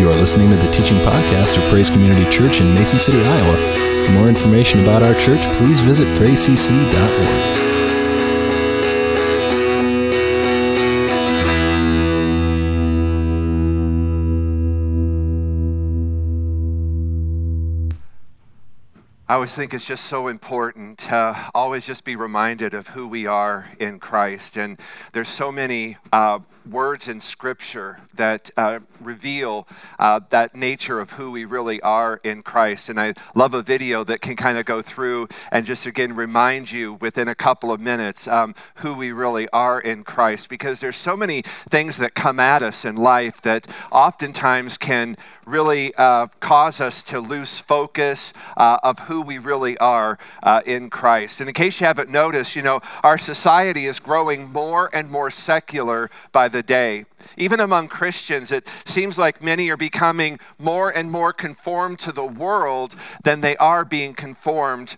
You are listening to the teaching podcast of Praise Community Church in Mason City, Iowa. For more information about our church, please visit praisecc.org. I always think it's just so important to always just be reminded of who we are in Christ. And there's so many uh, words in Scripture that uh, reveal uh, that nature of who we really are in Christ. And I love a video that can kind of go through and just again remind you within a couple of minutes um, who we really are in Christ. Because there's so many things that come at us in life that oftentimes can really uh, cause us to lose focus uh, of who we really are uh, in Christ. And in case you haven't noticed, you know, our society is growing more and more secular by the day. Even among Christians, it seems like many are becoming more and more conformed to the world than they are being conformed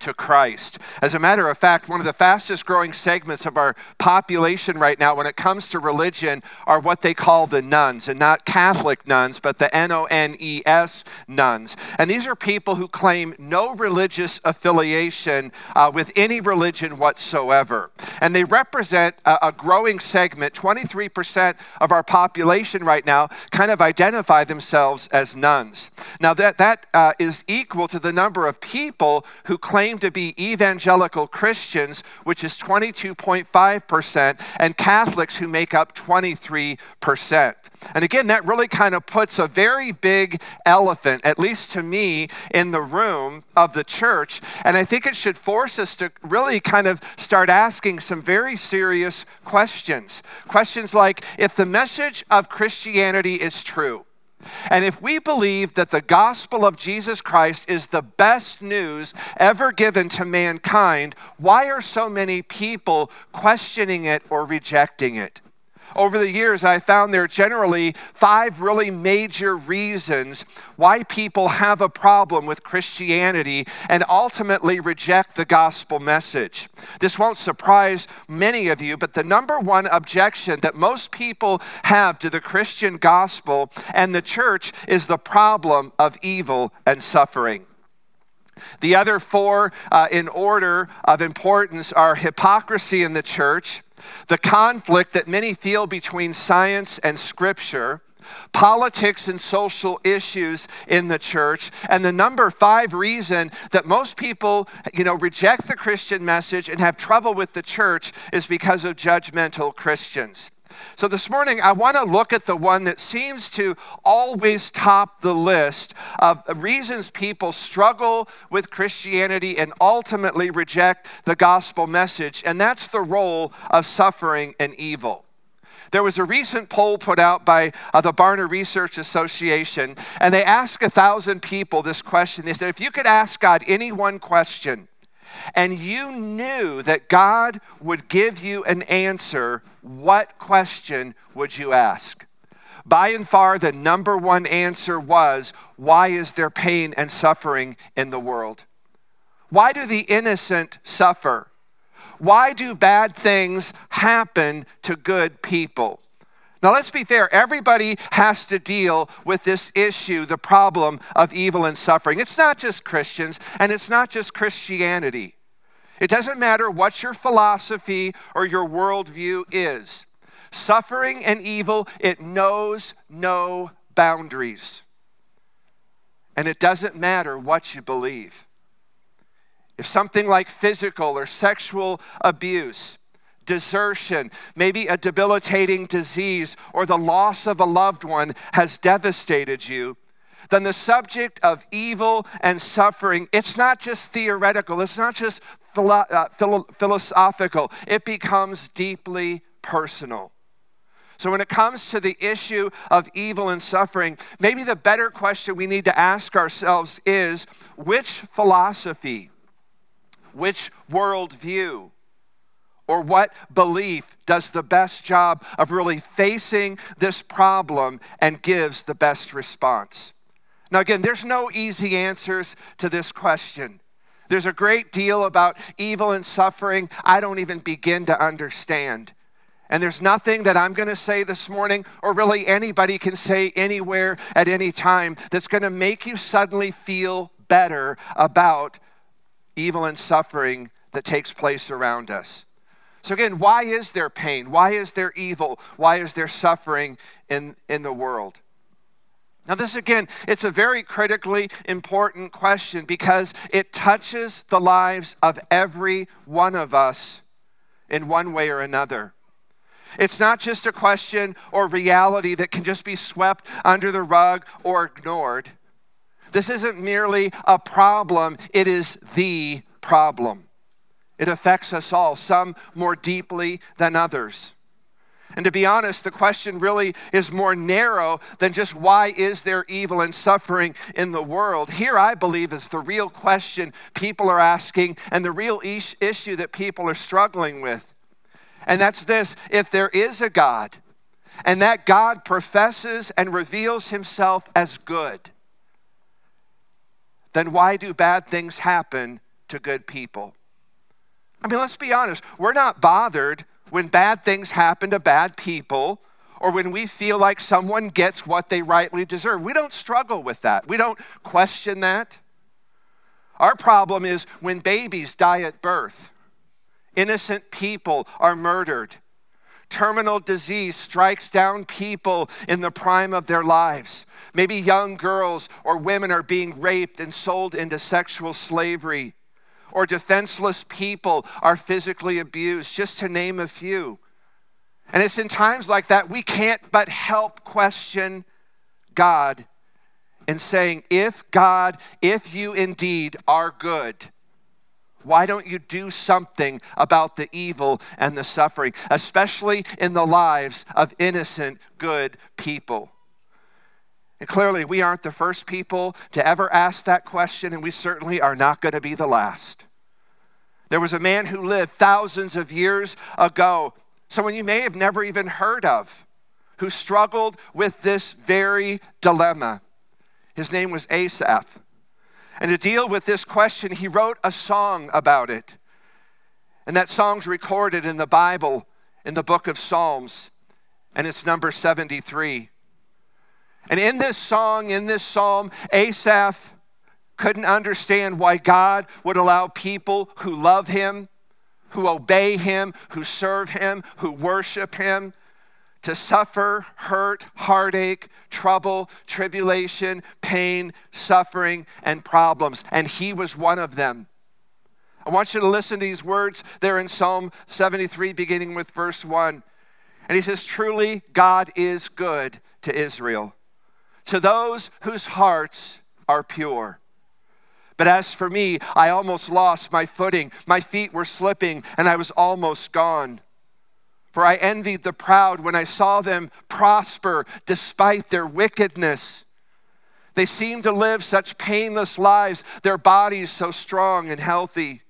to Christ. As a matter of fact, one of the fastest growing segments of our population right now when it comes to religion are what they call the nones, and not Catholic nuns, but the N O N E S nones. And these are people who claim no religious affiliation uh, with any religion whatsoever. And they represent a, a growing segment. 23% of our population right now kind of identify themselves as nones. Now, that, that uh, is equal to the number of people who claim claim to be evangelical Christians, which is 22.5%, and Catholics who make up 23%. And again, that really kind of puts a very big elephant, at least to me, in the room of the church. And I think it should force us to really kind of start asking some very serious questions. Questions like if the message of Christianity is true, and if we believe that the gospel of Jesus Christ is the best news ever given to mankind, why are so many people questioning it or rejecting it? Over the years, I found there are generally five really major reasons why people have a problem with Christianity and ultimately reject the gospel message. This won't surprise many of you, but the number one objection that most people have to the Christian gospel and the church is the problem of evil and suffering. The other four uh, in order of importance are hypocrisy in the church the conflict that many feel between science and scripture, politics and social issues in the church and the number 5 reason that most people you know reject the Christian message and have trouble with the church is because of judgmental Christians. So, this morning, I want to look at the one that seems to always top the list of reasons people struggle with Christianity and ultimately reject the gospel message, and that's the role of suffering and evil. There was a recent poll put out by uh, the Barna Research Association, and they asked a thousand people this question. They said, if you could ask God any one question, and you knew that God would give you an answer, what question would you ask? By and far, the number one answer was why is there pain and suffering in the world? Why do the innocent suffer? Why do bad things happen to good people? Now, let's be fair. Everybody has to deal with this issue, the problem of evil and suffering. It's not just Christians, and it's not just Christianity. It doesn't matter what your philosophy or your worldview is. Suffering and evil, it knows no boundaries. And it doesn't matter what you believe. If something like physical or sexual abuse, desertion, maybe a debilitating disease, or the loss of a loved one has devastated you, then the subject of evil and suffering, it's not just theoretical, it's not just philo- uh, philo- philosophical, it becomes deeply personal. So, when it comes to the issue of evil and suffering, maybe the better question we need to ask ourselves is which philosophy, which worldview, or what belief does the best job of really facing this problem and gives the best response? Now, again, there's no easy answers to this question. There's a great deal about evil and suffering I don't even begin to understand. And there's nothing that I'm going to say this morning, or really anybody can say anywhere at any time, that's going to make you suddenly feel better about evil and suffering that takes place around us. So, again, why is there pain? Why is there evil? Why is there suffering in, in the world? Now, this again, it's a very critically important question because it touches the lives of every one of us in one way or another. It's not just a question or reality that can just be swept under the rug or ignored. This isn't merely a problem, it is the problem. It affects us all, some more deeply than others. And to be honest, the question really is more narrow than just why is there evil and suffering in the world. Here, I believe, is the real question people are asking and the real issue that people are struggling with. And that's this if there is a God, and that God professes and reveals himself as good, then why do bad things happen to good people? I mean, let's be honest. We're not bothered when bad things happen to bad people or when we feel like someone gets what they rightly deserve. We don't struggle with that, we don't question that. Our problem is when babies die at birth, innocent people are murdered. Terminal disease strikes down people in the prime of their lives. Maybe young girls or women are being raped and sold into sexual slavery or defenseless people are physically abused, just to name a few. And it's in times like that we can't but help question God and saying, if God, if you indeed are good, why don't you do something about the evil and the suffering, especially in the lives of innocent, good people? And clearly, we aren't the first people to ever ask that question, and we certainly are not going to be the last. There was a man who lived thousands of years ago, someone you may have never even heard of, who struggled with this very dilemma. His name was Asaph. And to deal with this question, he wrote a song about it. And that song's recorded in the Bible in the book of Psalms, and it's number 73. And in this song, in this psalm, Asaph couldn't understand why God would allow people who love him, who obey him, who serve him, who worship him, to suffer hurt, heartache, trouble, tribulation, pain, suffering, and problems. And he was one of them. I want you to listen to these words. They're in Psalm 73, beginning with verse 1. And he says, Truly, God is good to Israel to those whose hearts are pure. But as for me, I almost lost my footing. My feet were slipping, and I was almost gone. For I envied the proud when I saw them prosper despite their wickedness. They seem to live such painless lives, their bodies so strong and healthy.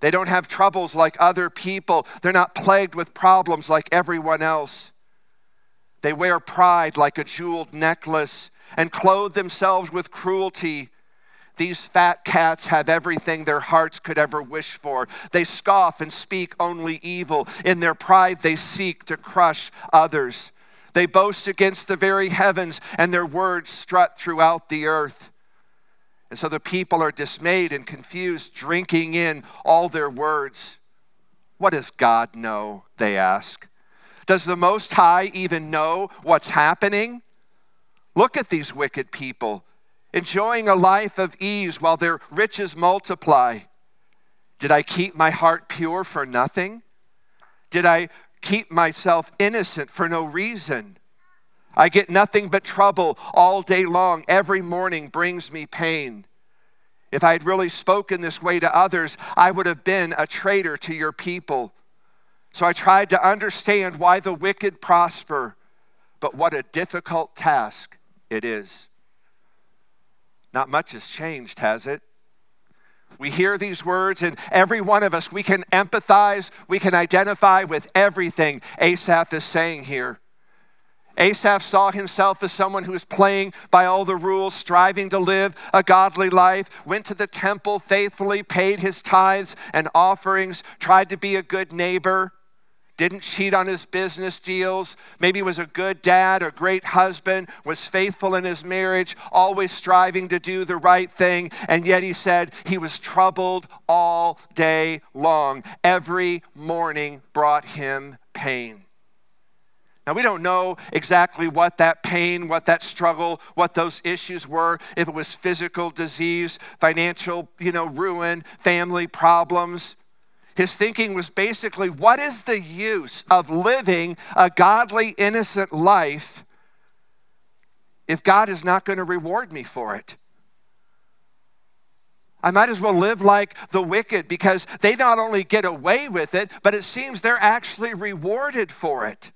They don't have troubles like other people, they're not plagued with problems like everyone else. They wear pride like a jeweled necklace and clothe themselves with cruelty. These fat cats have everything their hearts could ever wish for. They scoff and speak only evil. In their pride, they seek to crush others. They boast against the very heavens, and their words strut throughout the earth. And so the people are dismayed and confused, drinking in all their words. What does God know? They ask. Does the Most High even know what's happening? Look at these wicked people enjoying a life of ease while their riches multiply. Did I keep my heart pure for nothing? Did I keep myself innocent for no reason? I get nothing but trouble all day long. Every morning brings me pain. If I had really spoken this way to others, I would have been a traitor to your people. So I tried to understand why the wicked prosper, but what a difficult task it is. Not much has changed, has it? We hear these words, and every one of us, we can empathize, we can identify with everything Asaph is saying here. Asaph saw himself as someone who was playing by all the rules, striving to live a godly life, went to the temple faithfully, paid his tithes and offerings, tried to be a good neighbor didn't cheat on his business deals, maybe was a good dad, a great husband, was faithful in his marriage, always striving to do the right thing, and yet he said he was troubled all day long. Every morning brought him pain. Now, we don't know exactly what that pain, what that struggle, what those issues were, if it was physical disease, financial, you know, ruin, family problems. His thinking was basically what is the use of living a godly, innocent life if God is not going to reward me for it? I might as well live like the wicked because they not only get away with it, but it seems they're actually rewarded for it.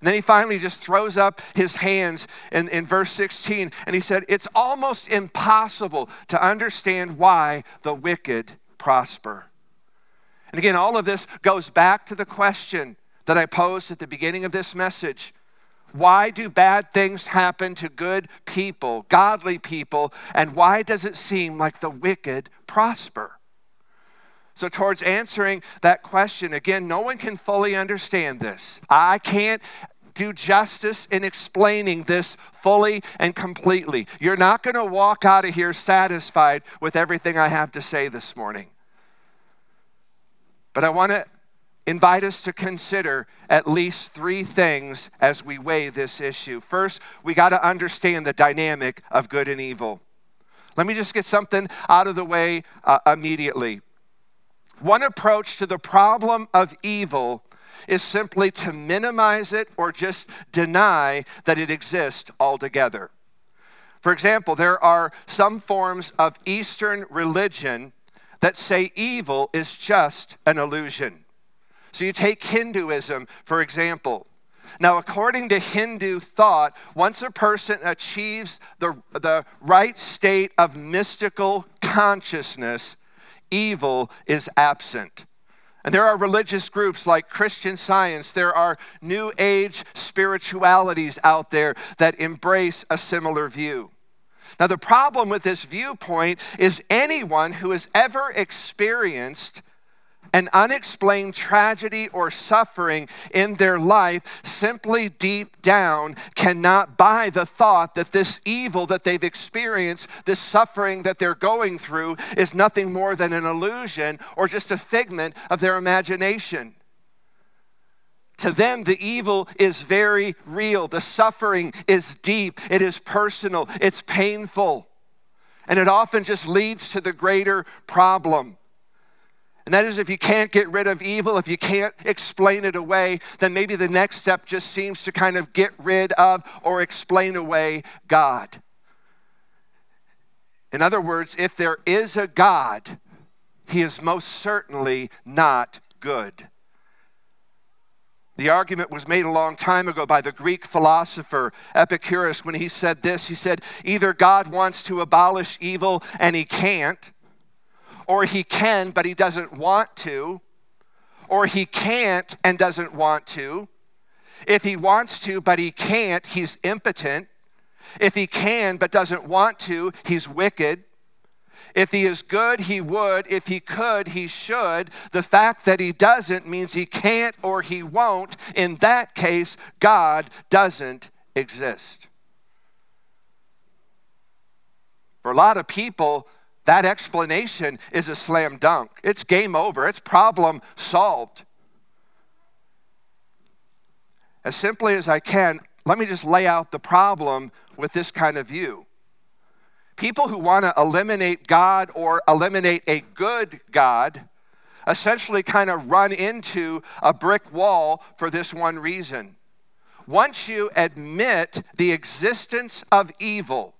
And then he finally just throws up his hands in, in verse 16 and he said, It's almost impossible to understand why the wicked prosper. And again, all of this goes back to the question that I posed at the beginning of this message. Why do bad things happen to good people, godly people, and why does it seem like the wicked prosper? So, towards answering that question, again, no one can fully understand this. I can't do justice in explaining this fully and completely. You're not going to walk out of here satisfied with everything I have to say this morning. But I want to invite us to consider at least three things as we weigh this issue. First, we got to understand the dynamic of good and evil. Let me just get something out of the way uh, immediately. One approach to the problem of evil is simply to minimize it or just deny that it exists altogether. For example, there are some forms of Eastern religion that say evil is just an illusion. So you take Hinduism, for example. Now, according to Hindu thought, once a person achieves the, the right state of mystical consciousness, evil is absent. And there are religious groups like Christian Science, there are New Age spiritualities out there that embrace a similar view. Now, the problem with this viewpoint is anyone who has ever experienced an unexplained tragedy or suffering in their life simply deep down cannot buy the thought that this evil that they've experienced, this suffering that they're going through, is nothing more than an illusion or just a figment of their imagination. To them, the evil is very real. The suffering is deep, it is personal, it's painful. And it often just leads to the greater problem. And that is, if you can't get rid of evil, if you can't explain it away, then maybe the next step just seems to kind of get rid of or explain away God. In other words, if there is a God, he is most certainly not good. The argument was made a long time ago by the Greek philosopher Epicurus when he said this. He said, Either God wants to abolish evil and he can't, or he can, but he doesn't want to, or he can't and doesn't want to. If he wants to, but he can't, he's impotent. If he can, but doesn't want to, he's wicked. If he is good, he would. If he could, he should. The fact that he doesn't means he can't or he won't. In that case, God doesn't exist. For a lot of people, that explanation is a slam dunk. It's game over, it's problem solved. As simply as I can, let me just lay out the problem with this kind of view. People who want to eliminate God or eliminate a good God essentially kind of run into a brick wall for this one reason. Once you admit the existence of evil,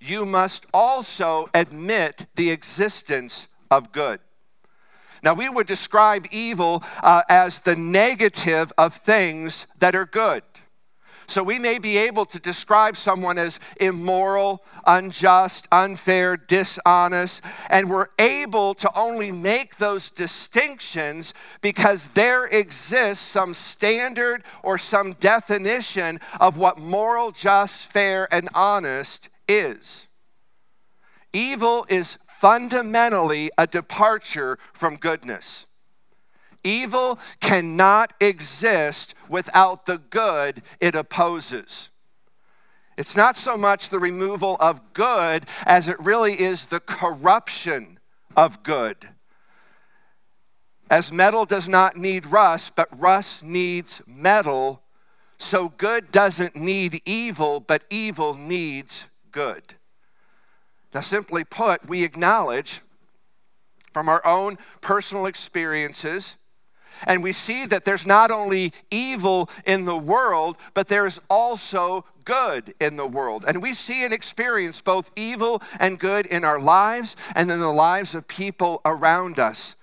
you must also admit the existence of good. Now, we would describe evil uh, as the negative of things that are good. So we may be able to describe someone as immoral, unjust, unfair, dishonest, and we're able to only make those distinctions because there exists some standard or some definition of what moral, just, fair, and honest is. Evil is fundamentally a departure from goodness. Evil cannot exist without the good it opposes. It's not so much the removal of good as it really is the corruption of good. As metal does not need rust, but rust needs metal, so good doesn't need evil, but evil needs good. Now, simply put, we acknowledge from our own personal experiences and we see that there's not only evil in the world, but there's also good in the world. And we see and experience both evil and good in our lives and in the lives of people around us.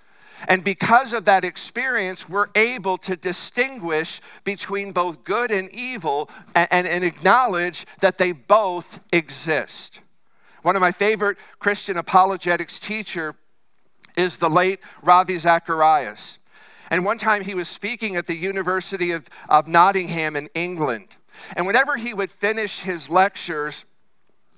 And because of that experience, we're able to distinguish between both good and evil and, and, acknowledge that they both exist. One of my favorite Christian apologetics teacher is the late Ravi Zacharias. And one time he was speaking at the University of, of Nottingham in England. And whenever he would finish his lectures,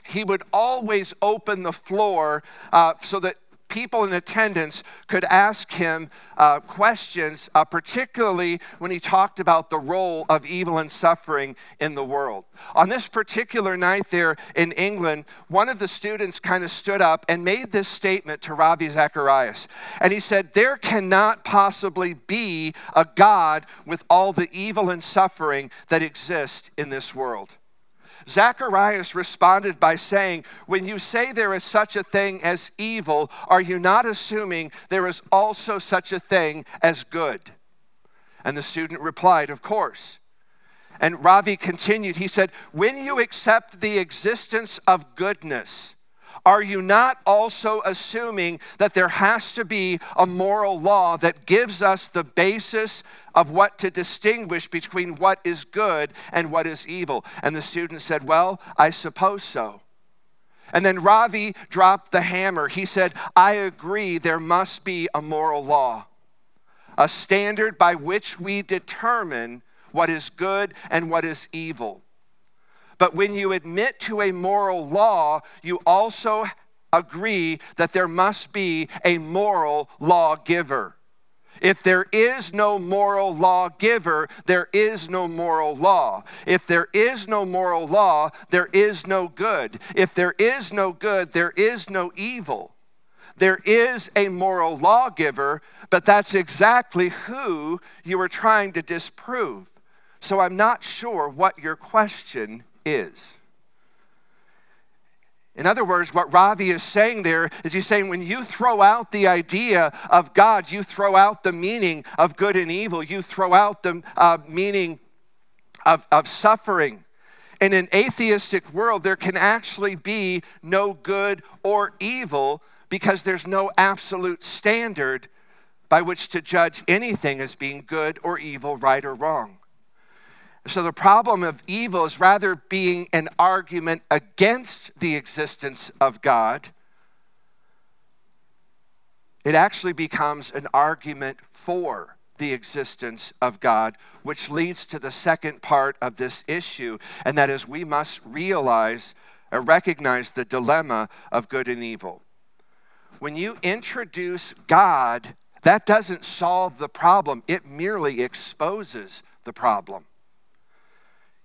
he would always open the floor uh, so that people in attendance could ask him uh, questions, uh, particularly when he talked about the role of evil and suffering in the world. On this particular night there in England, one of the students kind of stood up and made this statement to Ravi Zacharias. And he said, There cannot possibly be a God with all the evil and suffering that exists in this world. Zacharias responded by saying, When you say there is such a thing as evil, are you not assuming there is also such a thing as good? And the student replied, Of course. And Ravi continued, he said, When you accept the existence of goodness, are you not also assuming that there has to be a moral law that gives us the basis of what to distinguish between what is good and what is evil? And the student said, Well, I suppose so. And then Ravi dropped the hammer. He said, I agree, there must be a moral law, a standard by which we determine what is good and what is evil. But when you admit to a moral law, you also agree that there must be a moral lawgiver. If there is no moral lawgiver, there is no moral law. If there is no moral law, there is no good. If there is no good, there is no evil. There is a moral lawgiver, but that's exactly who you are trying to disprove. So I'm not sure what your question is. In other words, what Ravi is saying there is he's saying when you throw out the idea of God, you throw out the meaning of good and evil, you throw out the uh, meaning of, of suffering. In an atheistic world, there can actually be no good or evil because there's no absolute standard by which to judge anything as being good or evil, right or wrong. So the problem of evil is rather being an argument against the existence of God. It actually becomes an argument for the existence of God, which leads to the second part of this issue, and that is we must realize or recognize the dilemma of good and evil. When you introduce God, that doesn't solve the problem, it merely exposes the problem.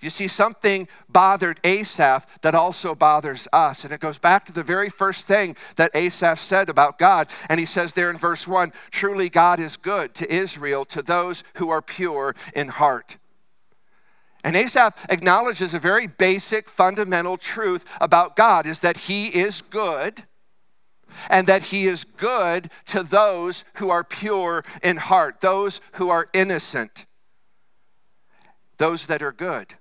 You see, something bothered Asaph that also bothers us. And it goes back to the very first thing that Asaph said about God. And he says there in verse 1 Truly God is good to Israel, to those who are pure in heart. And Asaph acknowledges a very basic fundamental truth about God is that he is good and that he is good to those who are pure in heart, those who are innocent, those that are good.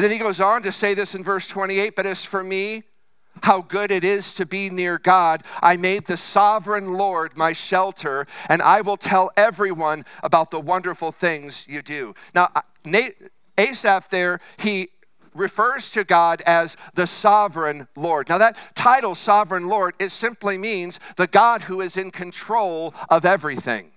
And then he goes on to say this in verse 28 But as for me, how good it is to be near God. I made the sovereign Lord my shelter, and I will tell everyone about the wonderful things you do. Now, uh, Asaph there, he refers to God as the sovereign Lord. Now, that title, sovereign Lord, it simply means the God who is in control of everything.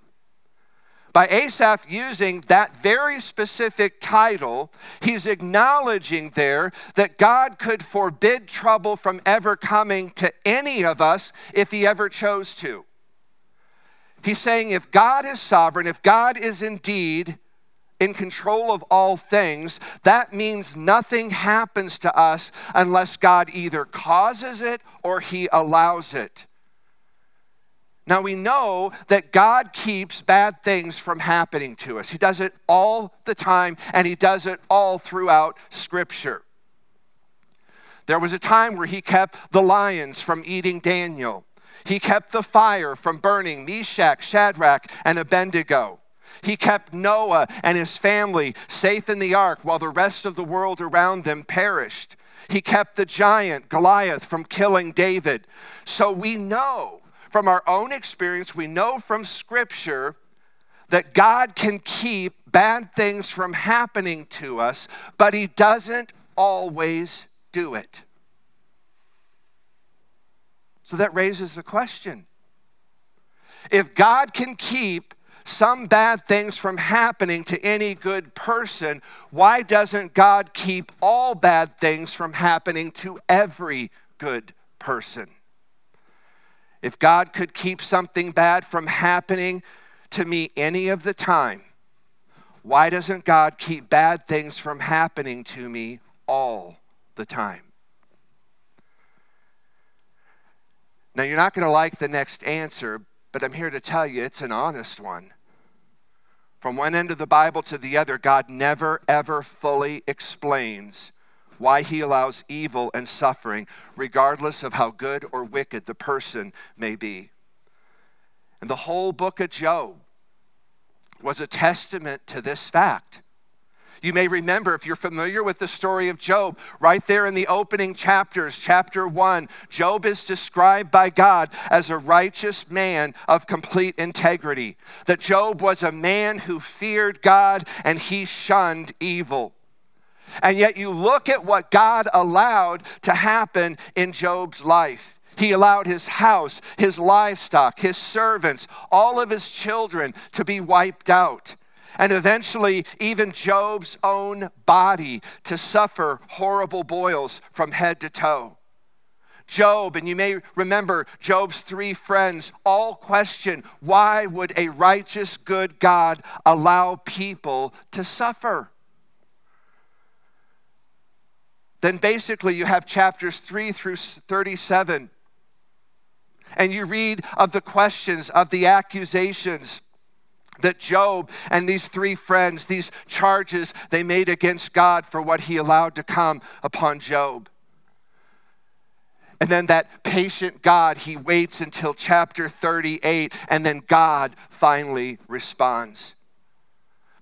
By Asaph using that very specific title, he's acknowledging there that God could forbid trouble from ever coming to any of us if he ever chose to. He's saying if God is sovereign, if God is indeed in control of all things, that means nothing happens to us unless God either causes it or he allows it. Now we know that God keeps bad things from happening to us. He does it all the time and he does it all throughout Scripture. There was a time where he kept the lions from eating Daniel. He kept the fire from burning Meshach, Shadrach, and Abednego. He kept Noah and his family safe in the ark while the rest of the world around them perished. He kept the giant Goliath from killing David. So we know from our own experience, we know from Scripture that God can keep bad things from happening to us, but He doesn't always do it. So that raises the question if God can keep some bad things from happening to any good person, why doesn't God keep all bad things from happening to every good person? If God could keep something bad from happening to me any of the time, why doesn't God keep bad things from happening to me all the time? Now, you're not going to like the next answer, but I'm here to tell you it's an honest one. From one end of the Bible to the other, God never, ever fully explains why he allows evil and suffering, regardless of how good or wicked the person may be. And the whole book of Job was a testament to this fact. You may remember, if you're familiar with the story of Job, right there in the opening chapters, chapter one, Job is described by God as a righteous man of complete integrity. That Job was a man who feared God and he shunned evil. And yet, you look at what God allowed to happen in Job's life. He allowed his house, his livestock, his servants, all of his children to be wiped out and eventually even Job's own body to suffer horrible boils from head to toe. Job, and you may remember Job's three friends, all question why would a righteous, good God allow people to suffer? Then basically, you have chapters 3 through 37, and you read of the questions, of the accusations that Job and these three friends, these charges they made against God for what he allowed to come upon Job. And then that patient God, he waits until chapter 38, and then God finally responds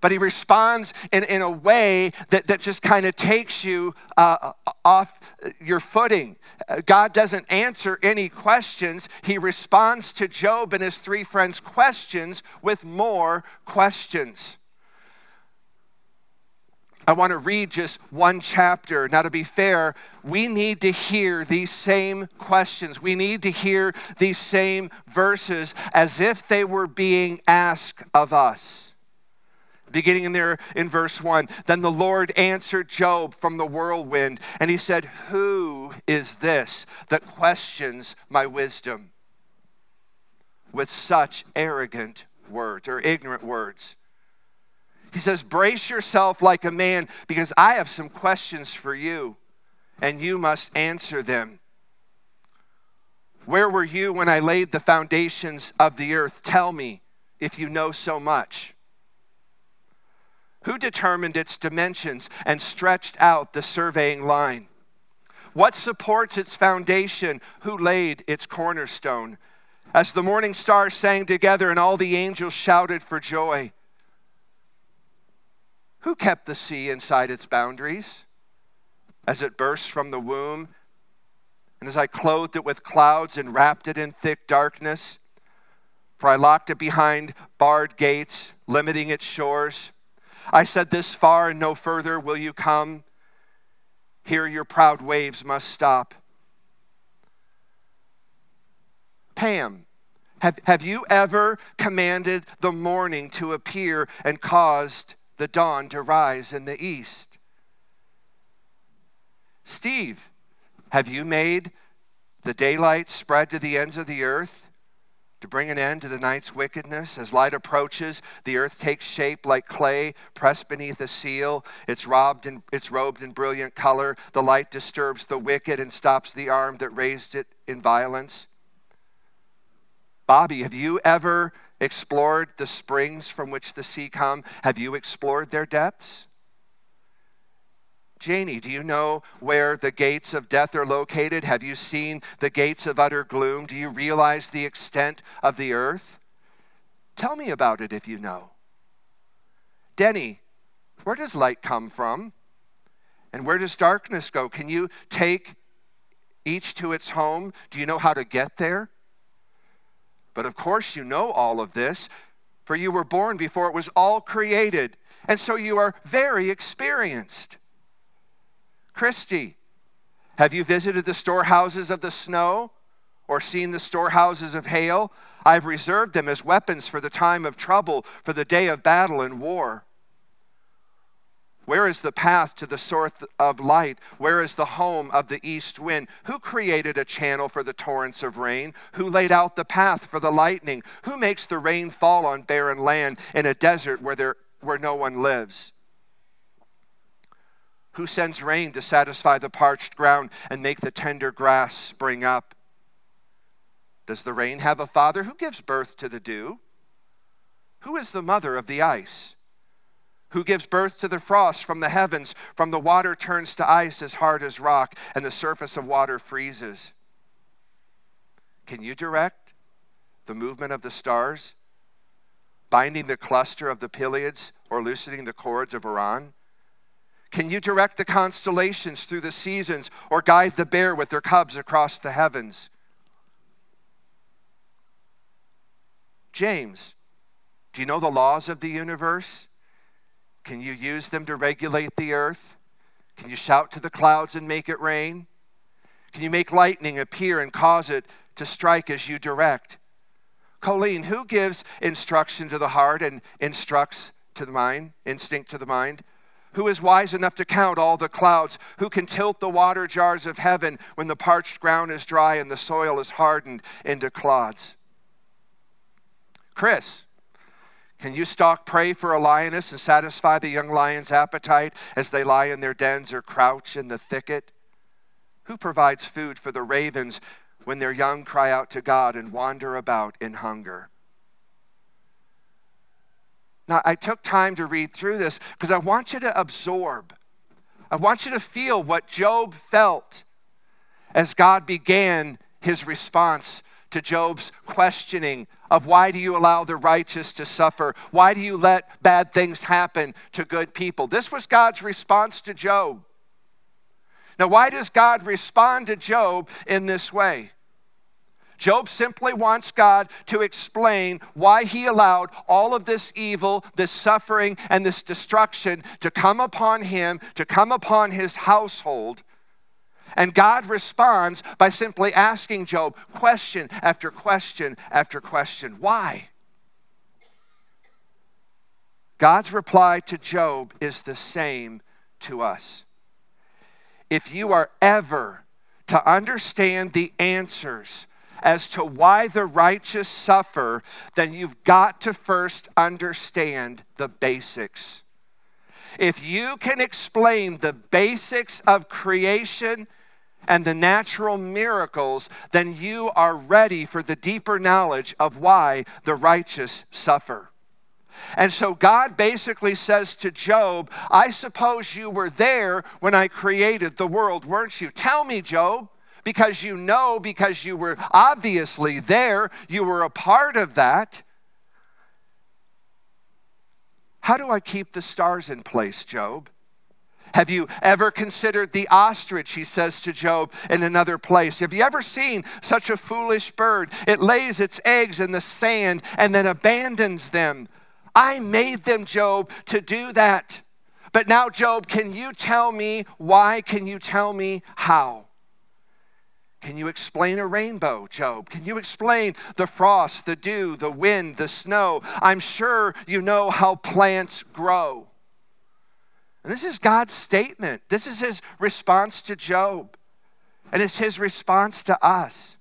but he responds in, in a way that, that just kind of takes you uh, off your footing. Uh, God doesn't answer any questions. He responds to Job and his three friends' questions with more questions. I want to read just one chapter. Now, to be fair, we need to hear these same questions. We need to hear these same verses as if they were being asked of us beginning in there in verse 1. Then the Lord answered Job from the whirlwind, and he said, Who is this that questions my wisdom with such arrogant words or ignorant words? He says, Brace yourself like a man, because I have some questions for you, and you must answer them. Where were you when I laid the foundations of the earth? Tell me if you know so much. Who determined its dimensions and stretched out the surveying line? What supports its foundation? Who laid its cornerstone? As the morning stars sang together and all the angels shouted for joy. Who kept the sea inside its boundaries? As it burst from the womb, and as I clothed it with clouds and wrapped it in thick darkness, for I locked it behind barred gates, limiting its shores. I said, This far and no further will you come. Here your proud waves must stop. Pam, have, have you ever commanded the morning to appear and caused the dawn to rise in the east? Steve, have you made the daylight spread to the ends of the earth? To bring an end to the night's wickedness. As light approaches, the earth takes shape like clay pressed beneath a seal. It's, robed in, it's robed in brilliant color. The light disturbs the wicked and stops the arm that raised it in violence. Bobby, have you ever explored the springs from which the sea come? Have you explored their depths? Janie, do you know where the gates of death are located? Have you seen the gates of utter gloom? Do you realize the extent of the earth? Tell me about it if you know. Denny, where does light come from? And where does darkness go? Can you take each to its home? Do you know how to get there? But of course, you know all of this, for you were born before it was all created, and so you are very experienced. Christy, have you visited the storehouses of the snow or seen the storehouses of hail? I've reserved them as weapons for the time of trouble, for the day of battle and war. Where is the path to the source of light? Where is the home of the east wind? Who created a channel for the torrents of rain? Who laid out the path for the lightning? Who makes the rain fall on barren land in a desert where, there, where no one lives? Who sends rain to satisfy the parched ground and make the tender grass spring up? Does the rain have a father? Who gives birth to the dew? Who is the mother of the ice? Who gives birth to the frost from the heavens? From the water turns to ice as hard as rock, and the surface of water freezes. Can you direct the movement of the stars? Binding the cluster of the Pleiades or loosening the cords of Orion? Can you direct the constellations through the seasons or guide the bear with their cubs across the heavens? James, do you know the laws of the universe? Can you use them to regulate the earth? Can you shout to the clouds and make it rain? Can you make lightning appear and cause it to strike as you direct? Colleen, who gives instruction to the heart and instructs to the mind, instinct to the mind? Who is wise enough to count all the clouds? Who can tilt the water jars of heaven when the parched ground is dry and the soil is hardened into clods? Chris, can you stalk prey for a lioness and satisfy the young lion's appetite as they lie in their dens or crouch in the thicket? Who provides food for the ravens when their young cry out to God and wander about in hunger? Now, I took time to read through this because I want you to absorb. I want you to feel what Job felt as God began his response to Job's questioning of why do you allow the righteous to suffer? Why do you let bad things happen to good people? This was God's response to Job. Now, why does God respond to Job in this way? Job simply wants God to explain why he allowed all of this evil, this suffering, and this destruction to come upon him, to come upon his household. And God responds by simply asking Job question after question after question. Why? God's reply to Job is the same to us. If you are ever to understand the answers as to why the righteous suffer, then you've got to first understand the basics. If you can explain the basics of creation and the natural miracles, then you are ready for the deeper knowledge of why the righteous suffer. And so God basically says to Job, I suppose you were there when I created the world, weren't you? Tell me, Job because you know, because you were obviously there, you were a part of that. How do I keep the stars in place, Job? Have you ever considered the ostrich, he says to Job in another place? Have you ever seen such a foolish bird? It lays its eggs in the sand and then abandons them. I made them, Job, to do that. But now, Job, can you tell me why? Can you tell me how? Can you explain a rainbow, Job? Can you explain the frost, the dew, the wind, the snow? I'm sure you know how plants grow. And this is God's statement. This is his response to Job. And it's his response to us.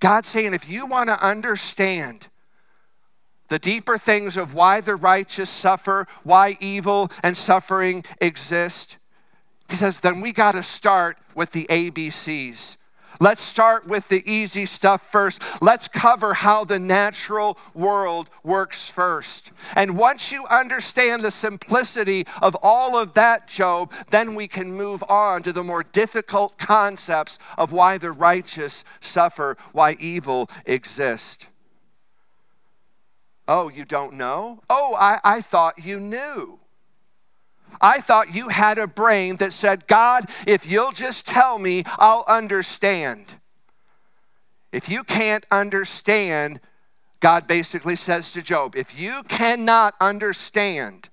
God's saying, if you want to understand the deeper things of why the righteous suffer, why evil and suffering exist, he says, then we got to start with the ABCs. Let's start with the easy stuff first. Let's cover how the natural world works first. And once you understand the simplicity of all of that, Job, then we can move on to the more difficult concepts of why the righteous suffer, why evil exists. Oh, you don't know? Oh, I, I thought you knew. I thought you had a brain that said, God, if you'll just tell me, I'll understand. If you can't understand, God basically says to Job, if you cannot understand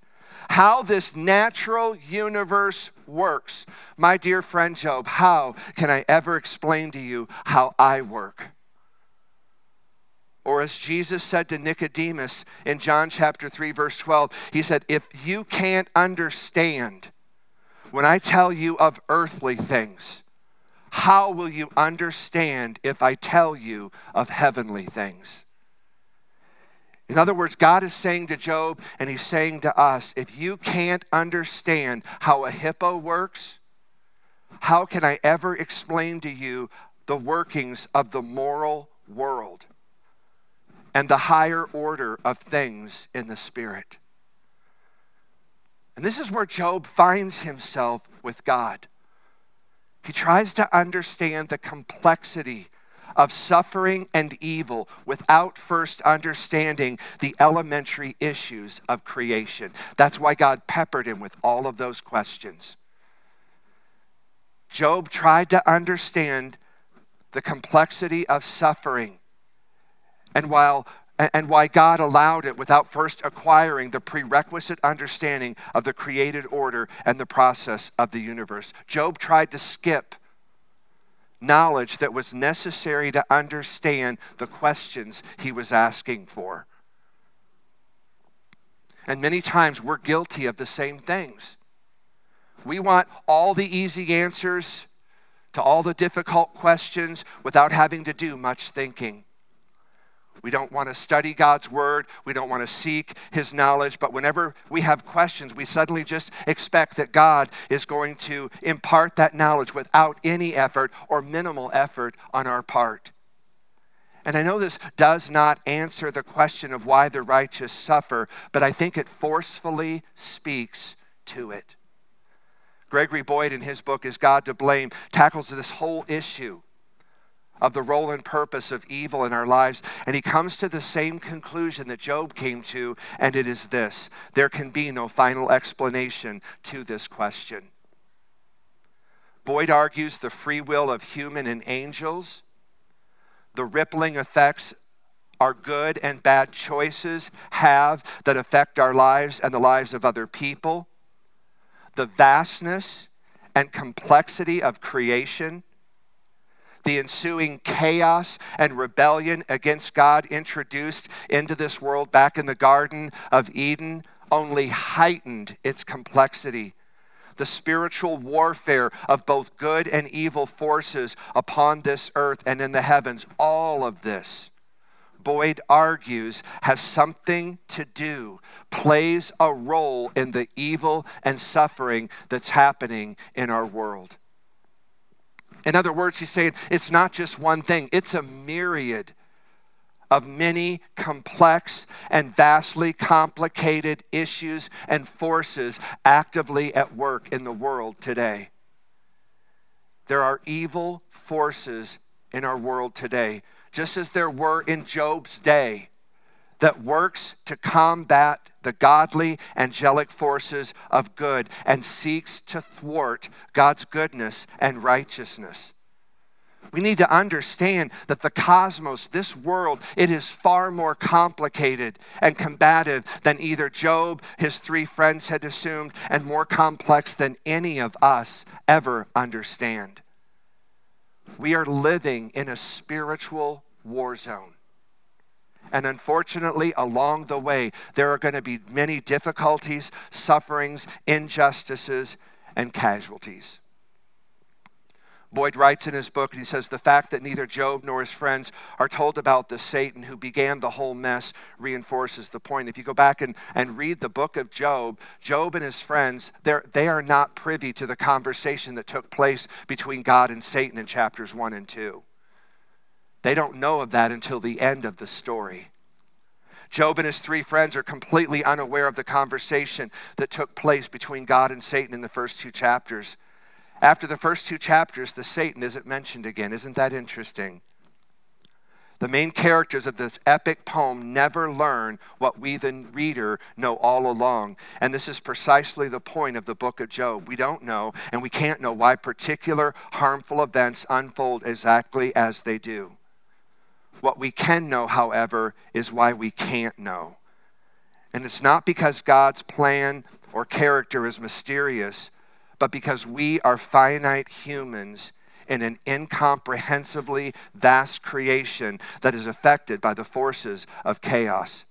how this natural universe works, my dear friend Job, how can I ever explain to you how I work? Or as Jesus said to Nicodemus in John chapter 3, verse 12, he said, If you can't understand when I tell you of earthly things, how will you understand if I tell you of heavenly things? In other words, God is saying to Job, and He's saying to us, if you can't understand how a hippo works, how can I ever explain to you the workings of the moral world? And the higher order of things in the Spirit. And this is where Job finds himself with God. He tries to understand the complexity of suffering and evil without first understanding the elementary issues of creation. That's why God peppered him with all of those questions. Job tried to understand the complexity of suffering and while and why God allowed it without first acquiring the prerequisite understanding of the created order and the process of the universe. Job tried to skip knowledge that was necessary to understand the questions he was asking for. And many times we're guilty of the same things. We want all the easy answers to all the difficult questions without having to do much thinking. We don't want to study God's word. We don't want to seek his knowledge. But whenever we have questions, we suddenly just expect that God is going to impart that knowledge without any effort or minimal effort on our part. And I know this does not answer the question of why the righteous suffer, but I think it forcefully speaks to it. Gregory Boyd, in his book, Is God to Blame, tackles this whole issue of the role and purpose of evil in our lives. And he comes to the same conclusion that Job came to, and it is this there can be no final explanation to this question. Boyd argues the free will of human and angels, the rippling effects our good and bad choices have that affect our lives and the lives of other people, the vastness and complexity of creation the ensuing chaos and rebellion against God introduced into this world back in the Garden of Eden only heightened its complexity. The spiritual warfare of both good and evil forces upon this earth and in the heavens, all of this, Boyd argues, has something to do, plays a role in the evil and suffering that's happening in our world. In other words, he's saying it's not just one thing, it's a myriad of many complex and vastly complicated issues and forces actively at work in the world today. There are evil forces in our world today, just as there were in Job's day that works to combat the godly angelic forces of good and seeks to thwart God's goodness and righteousness. We need to understand that the cosmos, this world, it is far more complicated and combative than either Job, his three friends had assumed, and more complex than any of us ever understand. We are living in a spiritual war zone. And unfortunately, along the way, there are going to be many difficulties, sufferings, injustices, and casualties. Boyd writes in his book, and he says, The fact that neither Job nor his friends are told about the Satan who began the whole mess reinforces the point. If you go back and, and read the book of Job, Job and his friends, they are not privy to the conversation that took place between God and Satan in chapters 1 and 2. They don't know of that until the end of the story. Job and his three friends are completely unaware of the conversation that took place between God and Satan in the first two chapters. After the first two chapters, the Satan isn't mentioned again. Isn't that interesting? The main characters of this epic poem never learn what we, the reader, know all along. And this is precisely the point of the book of Job. We don't know, and we can't know why particular harmful events unfold exactly as they do. What we can know, however, is why we can't know. And it's not because God's plan or character is mysterious, but because we are finite humans in an incomprehensibly vast creation that is affected by the forces of chaos.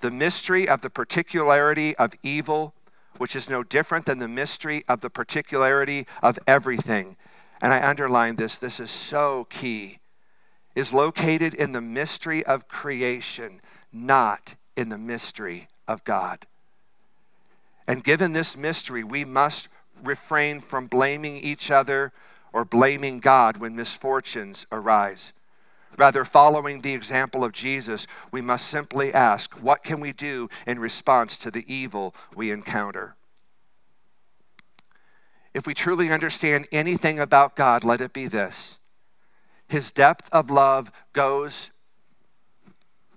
The mystery of the particularity of evil, which is no different than the mystery of the particularity of everything, and I underline this, this is so key, is located in the mystery of creation, not in the mystery of God. And given this mystery, we must refrain from blaming each other or blaming God when misfortunes arise. Rather, following the example of Jesus, we must simply ask, what can we do in response to the evil we encounter? If we truly understand anything about God, let it be this His depth of love goes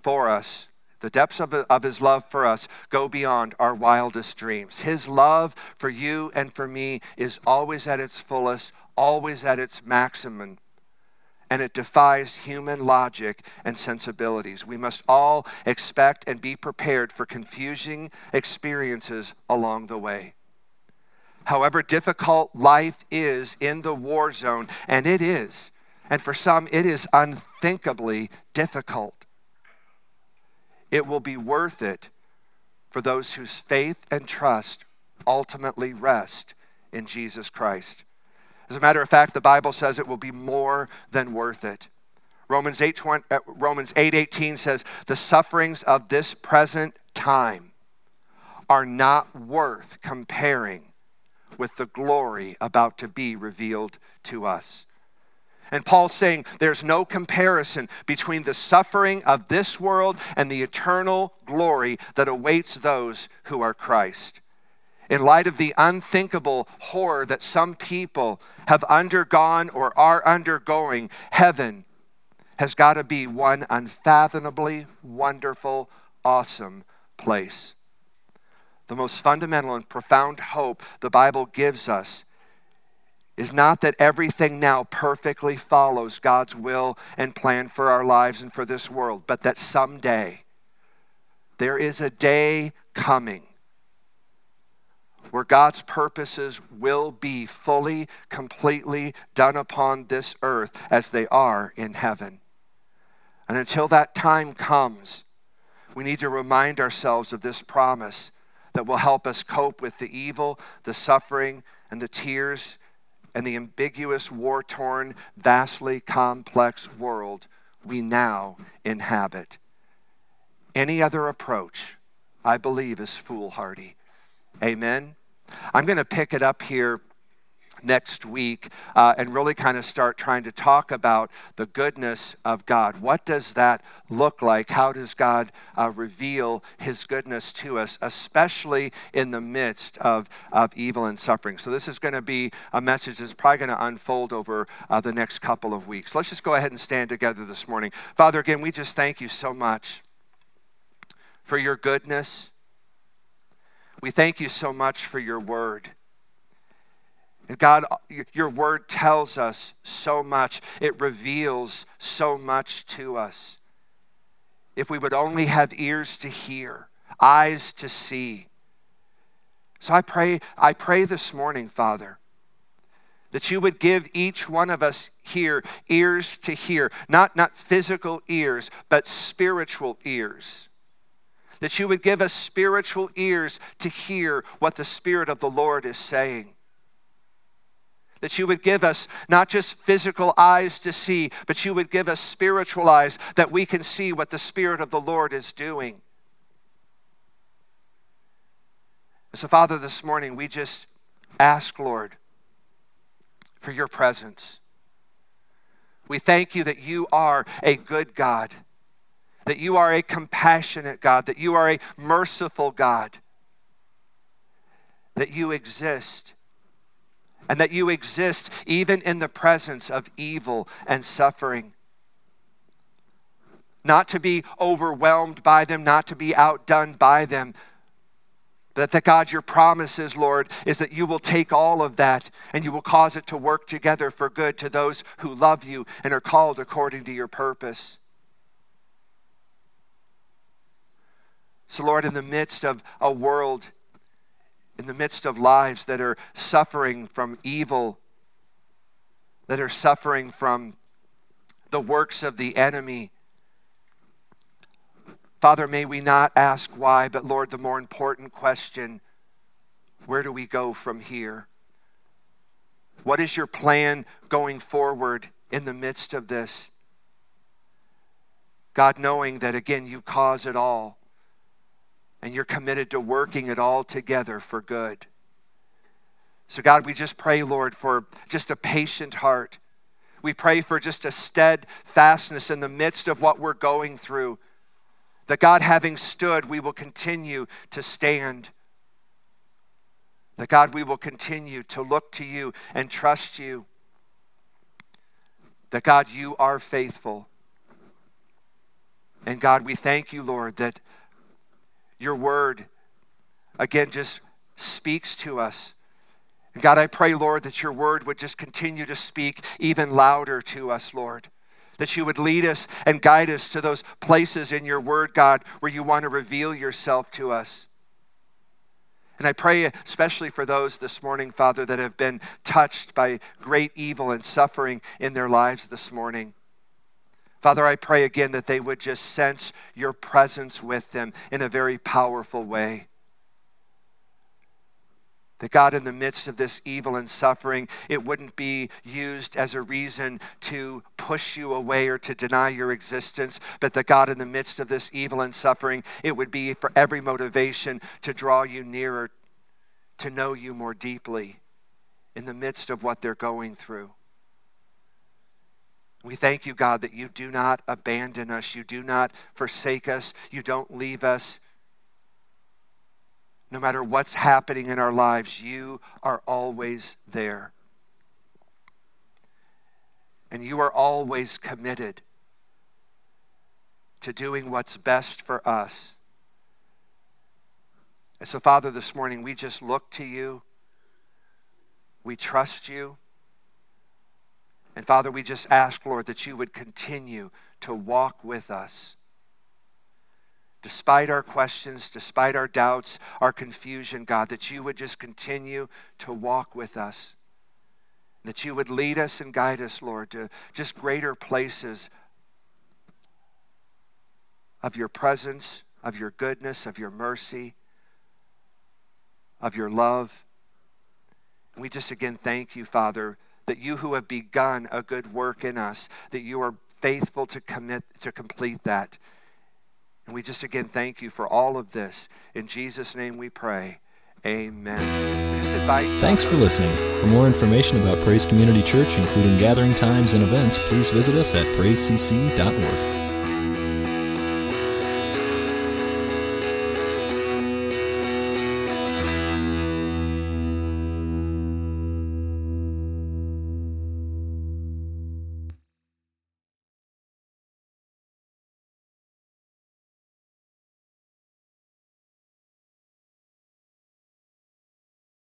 for us the depths of, of his love for us go beyond our wildest dreams. His love for you and for me is always at its fullest, always at its maximum, and it defies human logic and sensibilities. We must all expect and be prepared for confusing experiences along the way. However difficult life is in the war zone, and it is, and for some it is unthinkably difficult it will be worth it for those whose faith and trust ultimately rest in Jesus Christ. As a matter of fact, the Bible says it will be more than worth it. Romans 8, 20, uh, Romans 8 18 says, The sufferings of this present time are not worth comparing with the glory about to be revealed to us. And Paul's saying there's no comparison between the suffering of this world and the eternal glory that awaits those who are Christ. In light of the unthinkable horror that some people have undergone or are undergoing, heaven has got to be one unfathomably wonderful, awesome place. The most fundamental and profound hope the Bible gives us is not that everything now perfectly follows God's will and plan for our lives and for this world, but that someday there is a day coming where God's purposes will be fully, completely done upon this earth as they are in heaven. And until that time comes, we need to remind ourselves of this promise that will help us cope with the evil, the suffering, and the tears and the ambiguous, war torn, vastly complex world we now inhabit. Any other approach, I believe, is foolhardy. Amen? I'm going to pick it up here next week uh, and really kind of start trying to talk about the goodness of God. What does that look like? How does God uh, reveal his goodness to us, especially in the midst of, of evil and suffering? So, this is going to be a message that's probably going to unfold over uh, the next couple of weeks. Let's just go ahead and stand together this morning. Father, again, we just thank you so much for your goodness. We thank you so much for your word. And God, your word tells us so much, it reveals so much to us. If we would only have ears to hear, eyes to see. So I pray, I pray this morning, Father, that you would give each one of us here ears to hear, not, not physical ears, but spiritual ears. That you would give us spiritual ears to hear what the Spirit of the Lord is saying that you would give us not just physical eyes to see, but you would give us spiritual eyes that we can see what the Spirit of the Lord is doing. So, Father, this morning we just ask, Lord, for your presence. We thank you that you are a good God, that you are a compassionate God, that you are a merciful God, that you exist, and that you exist even in the presence of evil and suffering. Not to be overwhelmed by them, not to be outdone by them, But that God, your promises, Lord, is that you will take all of that and you will cause it to work together for good to those who love you and are called according to your purpose. So, Lord, in the midst of a world, in the midst of lives that are suffering from evil, that are suffering from the works of the enemy, Father, may we not ask why, but Lord, the more important question where do we go from here? What is your plan going forward in the midst of this? God, knowing that again, you cause it all and you're committed to working it all together for good. So, God, we just pray, Lord, for just a patient heart. We pray for just a steadfastness in the midst of what we're going through. That God, having stood, we will continue to stand. That God, we will continue to look to you and trust you. That God, you are faithful. And God, we thank you, Lord, that your word, again, just speaks to us. And God, I pray, Lord, that your word would just continue to speak even louder to us, Lord that you would lead us and guide us to those places in your word, God, where you want to reveal yourself to us. And I pray especially for those this morning, Father, that have been touched by great evil and suffering in their lives this morning. Father, I pray again that they would just sense your presence with them in a very powerful way. That God, in the midst of this evil and suffering, it wouldn't be used as a reason to push you away or to deny your existence, but that God, in the midst of this evil and suffering, it would be for every motivation to draw you nearer, to know you more deeply in the midst of what they're going through. We thank you, God, that you do not abandon us. You do not forsake us. You don't leave us no matter what's happening in our lives, you are always there. And you are always committed to doing what's best for us. And so, Father, this morning we just look to you. We trust you. And Father, we just ask, Lord, that you would continue to walk with us despite our questions, despite our doubts, our confusion, God, that you would just continue to walk with us. That you would lead us and guide us, Lord, to just greater places of your presence, of your goodness, of your mercy, of your love. We just again thank you, Father, that you who have begun a good work in us, that you are faithful to commit to complete that. And we just again thank you for all of this. In Jesus' name we pray. Amen. Thanks for listening. For more information about Praise Community Church, including gathering times and events, please visit us at praisecc.org.